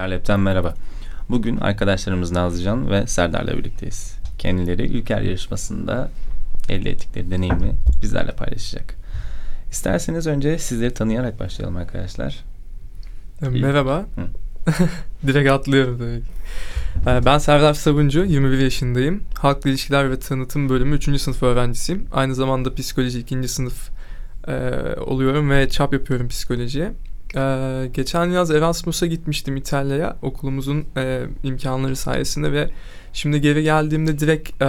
Pierre merhaba. Bugün arkadaşlarımız Nazlıcan ve Serdar'la birlikteyiz. Kendileri Ülker yarışmasında elde ettikleri deneyimi bizlerle paylaşacak. İsterseniz önce sizleri tanıyarak başlayalım arkadaşlar. Merhaba. Direkt atlıyorum tabii ki. Ee, ben Serdar Sabuncu, 21 yaşındayım. Halkla İlişkiler ve Tanıtım bölümü 3. sınıf öğrencisiyim. Aynı zamanda psikoloji 2. sınıf e, oluyorum ve çap yapıyorum psikolojiye. Ee, geçen yaz Erasmus'a gitmiştim İtalya'ya okulumuzun e, imkanları sayesinde ve şimdi geri geldiğimde direkt e,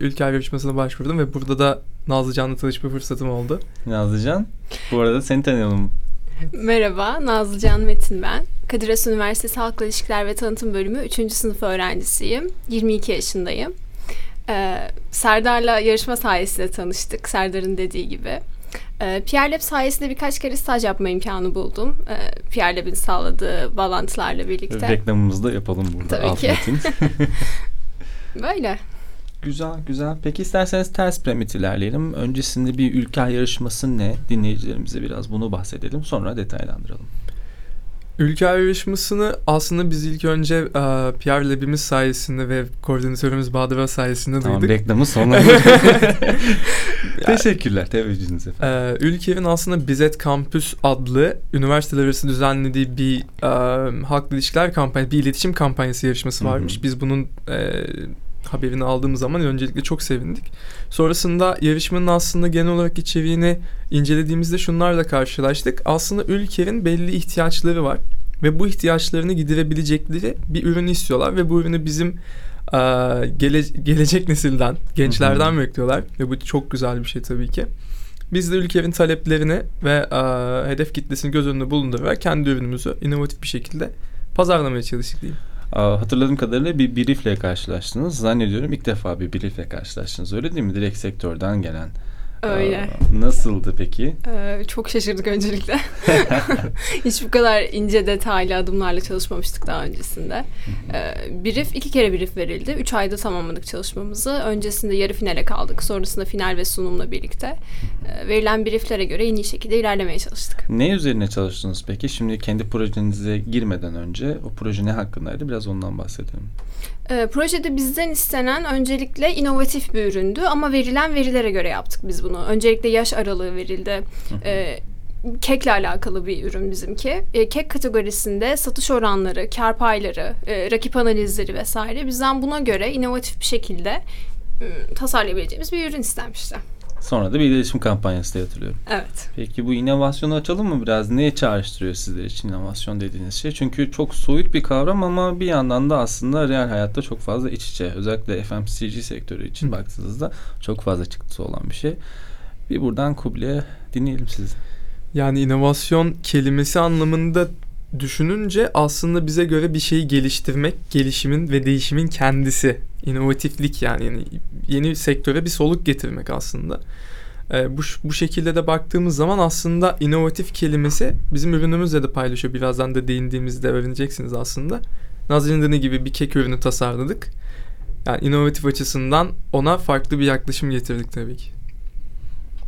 ülke yarışmasına başvurdum ve burada da Nazlıcan'la tanışma fırsatım oldu. Nazlıcan, bu arada seni tanıyalım. Merhaba, Nazlıcan Metin ben. Kadir Has Üniversitesi Halkla İlişkiler ve Tanıtım Bölümü 3. sınıf öğrencisiyim. 22 yaşındayım. Ee, Serdar'la yarışma sayesinde tanıştık, Serdar'ın dediği gibi. Ee, Pierre Lab sayesinde birkaç kere staj yapma imkanı buldum. Ee, Pierre Lab'in sağladığı bağlantılarla birlikte. Reklamımızı da yapalım burada. Tabii ki. Böyle. Güzel güzel. Peki isterseniz ters piramit ilerleyelim. Öncesinde bir ülke yarışması ne? Dinleyicilerimize biraz bunu bahsedelim. Sonra detaylandıralım. Ülker yarışmasını aslında biz ilk önce e, PR Lab'imiz sayesinde ve koordinatörümüz Bahadır sayesinde tamam, duyduk. reklamı sonuna Teşekkürler. Teveccühünüz efendim. E, Ülker'in aslında Bizet Campus adlı üniversiteler arası düzenlediği bir e, halkla ilişkiler kampanyası, bir iletişim kampanyası yarışması varmış. Hı hı. Biz bunun e, haberini aldığımız zaman öncelikle çok sevindik. Sonrasında yarışmanın aslında genel olarak içeriğini incelediğimizde şunlarla karşılaştık. Aslında ülkenin belli ihtiyaçları var ve bu ihtiyaçlarını giderebilecekleri bir ürün istiyorlar ve bu ürünü bizim gele, gelecek nesilden, gençlerden bekliyorlar ve bu çok güzel bir şey tabii ki. Biz de ülkenin taleplerini ve e, hedef kitlesini göz önünde bulundurarak kendi ürünümüzü inovatif bir şekilde pazarlamaya çalıştık diyeyim. Hatırladığım kadarıyla bir briefle karşılaştınız. Zannediyorum ilk defa bir briefle karşılaştınız. Öyle değil mi? Direkt sektörden gelen. Öyle. Nasıldı peki? Ee, çok şaşırdık öncelikle. Hiç bu kadar ince detaylı adımlarla çalışmamıştık daha öncesinde. Ee, brief, iki kere brief verildi. Üç ayda tamamladık çalışmamızı. Öncesinde yarı finale kaldık. Sonrasında final ve sunumla birlikte. Ee, verilen brieflere göre en iyi şekilde ilerlemeye çalıştık. Ne üzerine çalıştınız peki? Şimdi kendi projenize girmeden önce o proje ne hakkındaydı? Biraz ondan bahsedelim. E, projede bizden istenen öncelikle inovatif bir üründü ama verilen verilere göre yaptık biz bunu. Öncelikle yaş aralığı verildi. E, kekle alakalı bir ürün bizimki. E, kek kategorisinde satış oranları, kar payları, e, rakip analizleri vesaire bizden buna göre inovatif bir şekilde e, tasarlayabileceğimiz bir ürün istenmişti. Sonra da bir iletişim kampanyası diye hatırlıyorum. Evet. Peki bu inovasyonu açalım mı biraz? Neye çağrıştırıyor sizler için inovasyon dediğiniz şey? Çünkü çok soyut bir kavram ama bir yandan da aslında real hayatta çok fazla iç içe. Özellikle FMCG sektörü için Hı. baktığınızda çok fazla çıktısı olan bir şey. Bir buradan Kubil'e dinleyelim sizi. Yani inovasyon kelimesi anlamında düşününce aslında bize göre bir şeyi geliştirmek, gelişimin ve değişimin kendisi. inovatiflik yani, yani yeni sektöre bir soluk getirmek aslında. Ee, bu, bu şekilde de baktığımız zaman aslında inovatif kelimesi bizim ürünümüzle de paylaşıyor. Birazdan da değindiğimizde öğreneceksiniz aslında. Nazlı'nın gibi bir kek ürünü tasarladık. Yani inovatif açısından ona farklı bir yaklaşım getirdik tabii ki.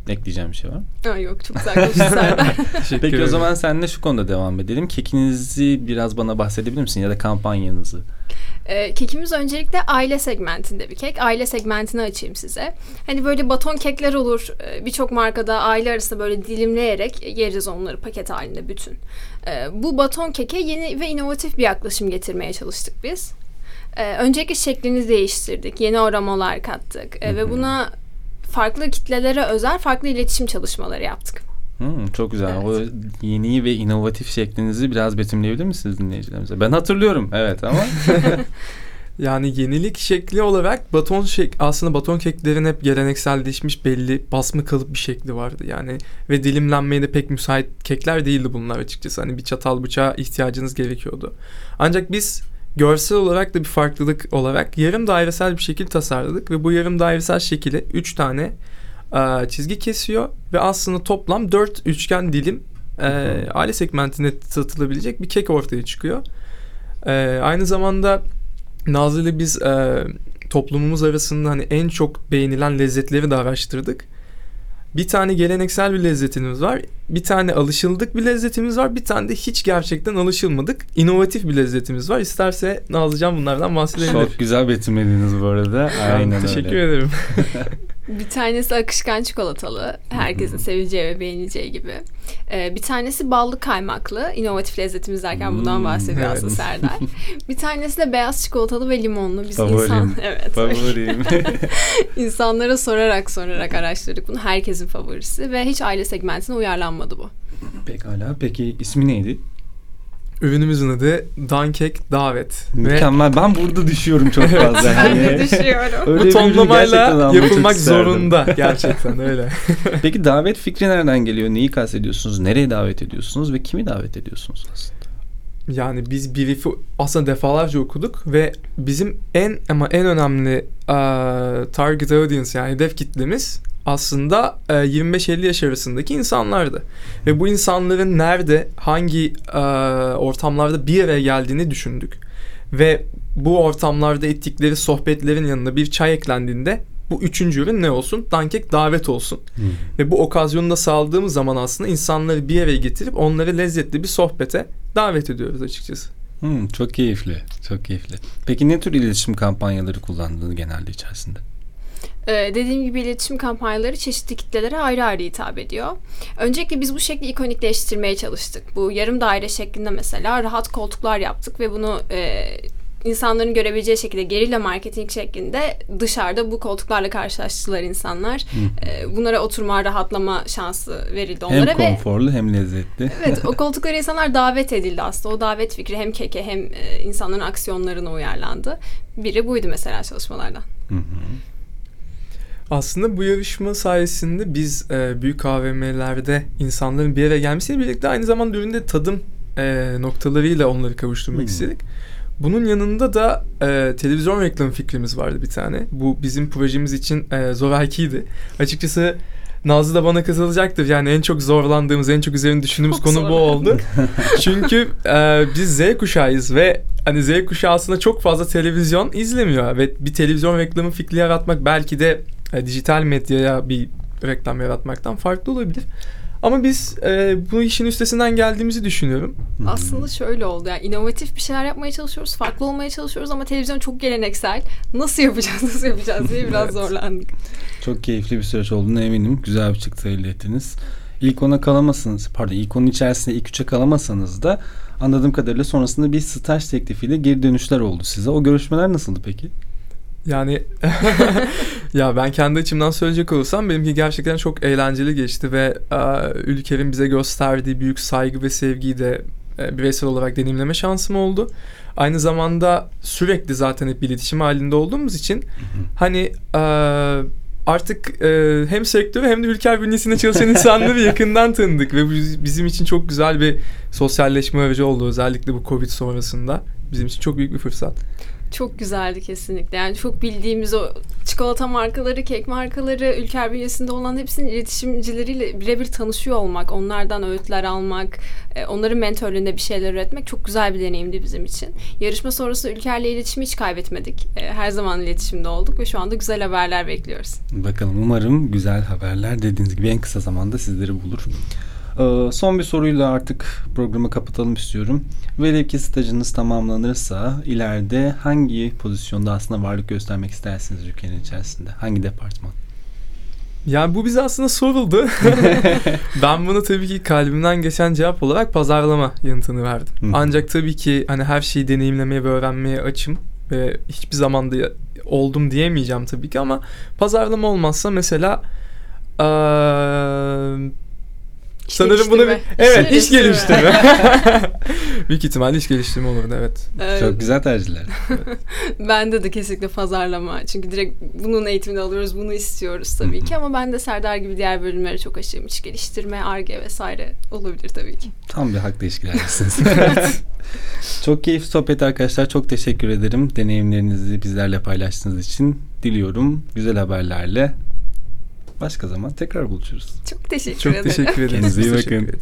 Ekleyeceğim bir şey var Aa, yok çok güzel konuştun. Peki o zaman seninle şu konuda devam edelim. Kekinizi biraz bana bahsedebilir misin ya da kampanyanızı? E, kekimiz öncelikle aile segmentinde bir kek. Aile segmentini açayım size. Hani böyle baton kekler olur. E, Birçok markada aile arasında böyle dilimleyerek yeriz onları paket halinde bütün. E, bu baton keke yeni ve inovatif bir yaklaşım getirmeye çalıştık biz. E, öncelikle şeklini değiştirdik. Yeni aromalar kattık. E, ve buna farklı kitlelere özel farklı iletişim çalışmaları yaptık. Hmm, çok güzel. Evet. O yeni ve inovatif şeklinizi biraz betimleyebilir misiniz dinleyicilerimize? Ben hatırlıyorum evet ama. yani yenilik şekli olarak baton şek aslında baton keklerin hep gelenekselleşmiş belli basma kalıp bir şekli vardı. Yani ve dilimlenmeye de pek müsait kekler değildi bunlar açıkçası. Hani bir çatal bıçağa ihtiyacınız gerekiyordu. Ancak biz görsel olarak da bir farklılık olarak yarım dairesel bir şekil tasarladık ve bu yarım dairesel şekilde 3 tane e, çizgi kesiyor ve aslında toplam 4 üçgen dilim e, aile segmentine satılabilecek bir kek ortaya çıkıyor. E, aynı zamanda Nazlı ile biz e, toplumumuz arasında hani en çok beğenilen lezzetleri de araştırdık. Bir tane geleneksel bir lezzetimiz var. Bir tane alışıldık bir lezzetimiz var. Bir tane de hiç gerçekten alışılmadık. inovatif bir lezzetimiz var. İsterse Nazlıcan bunlardan bahsedebilir. Çok güzel betimlediniz bu arada. Aynen Teşekkür öyle. ederim. Bir tanesi akışkan çikolatalı. Herkesin seveceği ve beğeneceği gibi. Ee, bir tanesi ballı kaymaklı. inovatif lezzetimiz derken bundan Hmm, bahsediyor evet. aslında Serdar. bir tanesi de beyaz çikolatalı ve limonlu. Biz Favorim. insan evet. Favorim. İnsanlara sorarak sorarak araştırdık bunu. Herkesin favorisi ve hiç aile segmentine uyarlanmadı bu. Pekala. Peki ismi neydi? Ürünümüzün adı Dankek Davet. Ve Mükemmel. Ben burada düşüyorum çok fazla. Ben de Yani. düşüyorum. Öyle bu tonlamayla yapılmak zorunda. Gerçekten öyle. Peki davet fikri nereden geliyor? Neyi kastediyorsunuz? Nereye davet ediyorsunuz? Ve kimi davet ediyorsunuz aslında? Yani biz brief'i aslında defalarca okuduk ve bizim en ama en önemli e, target audience yani hedef kitlemiz aslında e, 25-50 yaş arasındaki insanlardı. Ve bu insanların nerede, hangi e, ortamlarda bir araya geldiğini düşündük. Ve bu ortamlarda ettikleri sohbetlerin yanına bir çay eklendiğinde bu üçüncü ürün ne olsun? Dankek davet olsun. Ve bu okazyonu da sağladığımız zaman aslında insanları bir araya getirip onları lezzetli bir sohbete davet ediyoruz açıkçası. Hmm, çok keyifli. Çok keyifli. Peki ne tür iletişim kampanyaları kullandığını genelde içerisinde? Ee, dediğim gibi iletişim kampanyaları çeşitli kitlelere ayrı ayrı hitap ediyor. Öncelikle biz bu şekli ikonikleştirmeye çalıştık. Bu yarım daire şeklinde mesela rahat koltuklar yaptık ve bunu e, insanların görebileceği şekilde gerilla marketing şeklinde dışarıda bu koltuklarla karşılaştılar insanlar. E, bunlara oturma, rahatlama şansı verildi Hem onlara ve konforlu hem lezzetli. Evet o koltuklara insanlar davet edildi aslında. O davet fikri hem keke hem e, insanların aksiyonlarına uyarlandı. Biri buydu mesela çalışmalardan. Hı hı. Aslında bu yarışma sayesinde biz e, büyük AVM'lerde insanların bir araya gelmesiyle birlikte aynı zamanda üründe tadım e, noktalarıyla onları kavuşturmak Hmm. istedik. Bunun yanında da e, televizyon reklamı fikrimiz vardı bir tane. Bu bizim projemiz için e, zorakiydi. Açıkçası Nazlı da bana katılacaktır. Yani en çok zorlandığımız, en çok üzerine düşündüğümüz Çok konu bu oldu. Çünkü e, biz Z kuşağıyız ve hani Z kuşağı aslında çok fazla televizyon izlemiyor ve bir televizyon reklamı fikri yaratmak belki de e, dijital medyaya bir reklam yaratmaktan farklı olabilir. Ama biz e, bu işin üstesinden geldiğimizi düşünüyorum. Hı. Aslında şöyle oldu yani inovatif bir şeyler yapmaya çalışıyoruz, farklı olmaya çalışıyoruz ama televizyon çok geleneksel. Nasıl yapacağız, nasıl yapacağız diye biraz Evet. zorlandık. Çok keyifli bir süreç olduğunu eminim. Güzel bir çıktı elde ettiniz. İlk ona kalamasanız, pardon ilk onun içerisinde ilk üçe kalamasanız da anladığım kadarıyla sonrasında bir staj teklifiyle geri dönüşler oldu size. O görüşmeler nasıldı peki? Yani ya ben kendi açımdan söyleyecek olursam benimki gerçekten çok eğlenceli geçti ve e, ülkenin bize gösterdiği büyük saygı ve sevgiyi de e, bireysel olarak deneyimleme şansım oldu. Aynı zamanda sürekli zaten hep bir iletişim halinde olduğumuz için hani e, artık e, hem sektörü hem de ülker bünyesinde çalışan insanları yakından tanıdık ve bu bizim için çok güzel bir sosyalleşme aracı oldu özellikle bu Covid sonrasında. Bizim için çok büyük bir fırsat. Çok güzeldi kesinlikle. Yani çok bildiğimiz o çikolata markaları, kek markaları, ülker bünyesinde olan hepsinin iletişimcileriyle birebir tanışıyor olmak, onlardan öğütler almak, e, onların mentörlüğünde bir şeyler üretmek çok güzel bir deneyimdi bizim için. Yarışma sonrası Ülker'le iletişimi hiç kaybetmedik. E, Her zaman iletişimde olduk ve şu anda güzel haberler bekliyoruz. Bakalım umarım güzel haberler dediğiniz gibi en kısa zamanda sizleri bulur. Ee, son bir soruyla artık programı kapatalım istiyorum. Velev ki stajınız tamamlanırsa ileride hangi pozisyonda aslında varlık göstermek istersiniz ülkenin içerisinde? Hangi departman? Yani bu bize aslında soruldu. ben bunu tabii ki kalbimden geçen cevap olarak pazarlama yanıtını verdim. Hı. Ancak tabii ki hani her şeyi deneyimlemeye ve öğrenmeye açım ve hiçbir zaman da oldum diyemeyeceğim tabii ki ama pazarlama olmazsa mesela eee İş sanırım bunu bir, evet İş iş geliştirme. Büyük ihtimalle iş geliştirme olurdu evet. Ee, Çok güzel tercihler. Bende de kesinlikle pazarlama. Çünkü direkt bunun eğitimini alıyoruz, bunu istiyoruz tabii ki. Ama ben de Serdar gibi diğer bölümlere çok aşığım. İç geliştirme, ARGE vesaire olabilir tabii ki. Tam bir haklı ilişkilerdesiniz. çok keyifli sohbet arkadaşlar. Çok teşekkür ederim. Deneyimlerinizi bizlerle paylaştığınız için. Diliyorum güzel haberlerle Başka zaman tekrar buluşuruz. Çok teşekkür Çok ederim. Çok teşekkür ederim. Kendinize iyi bakın.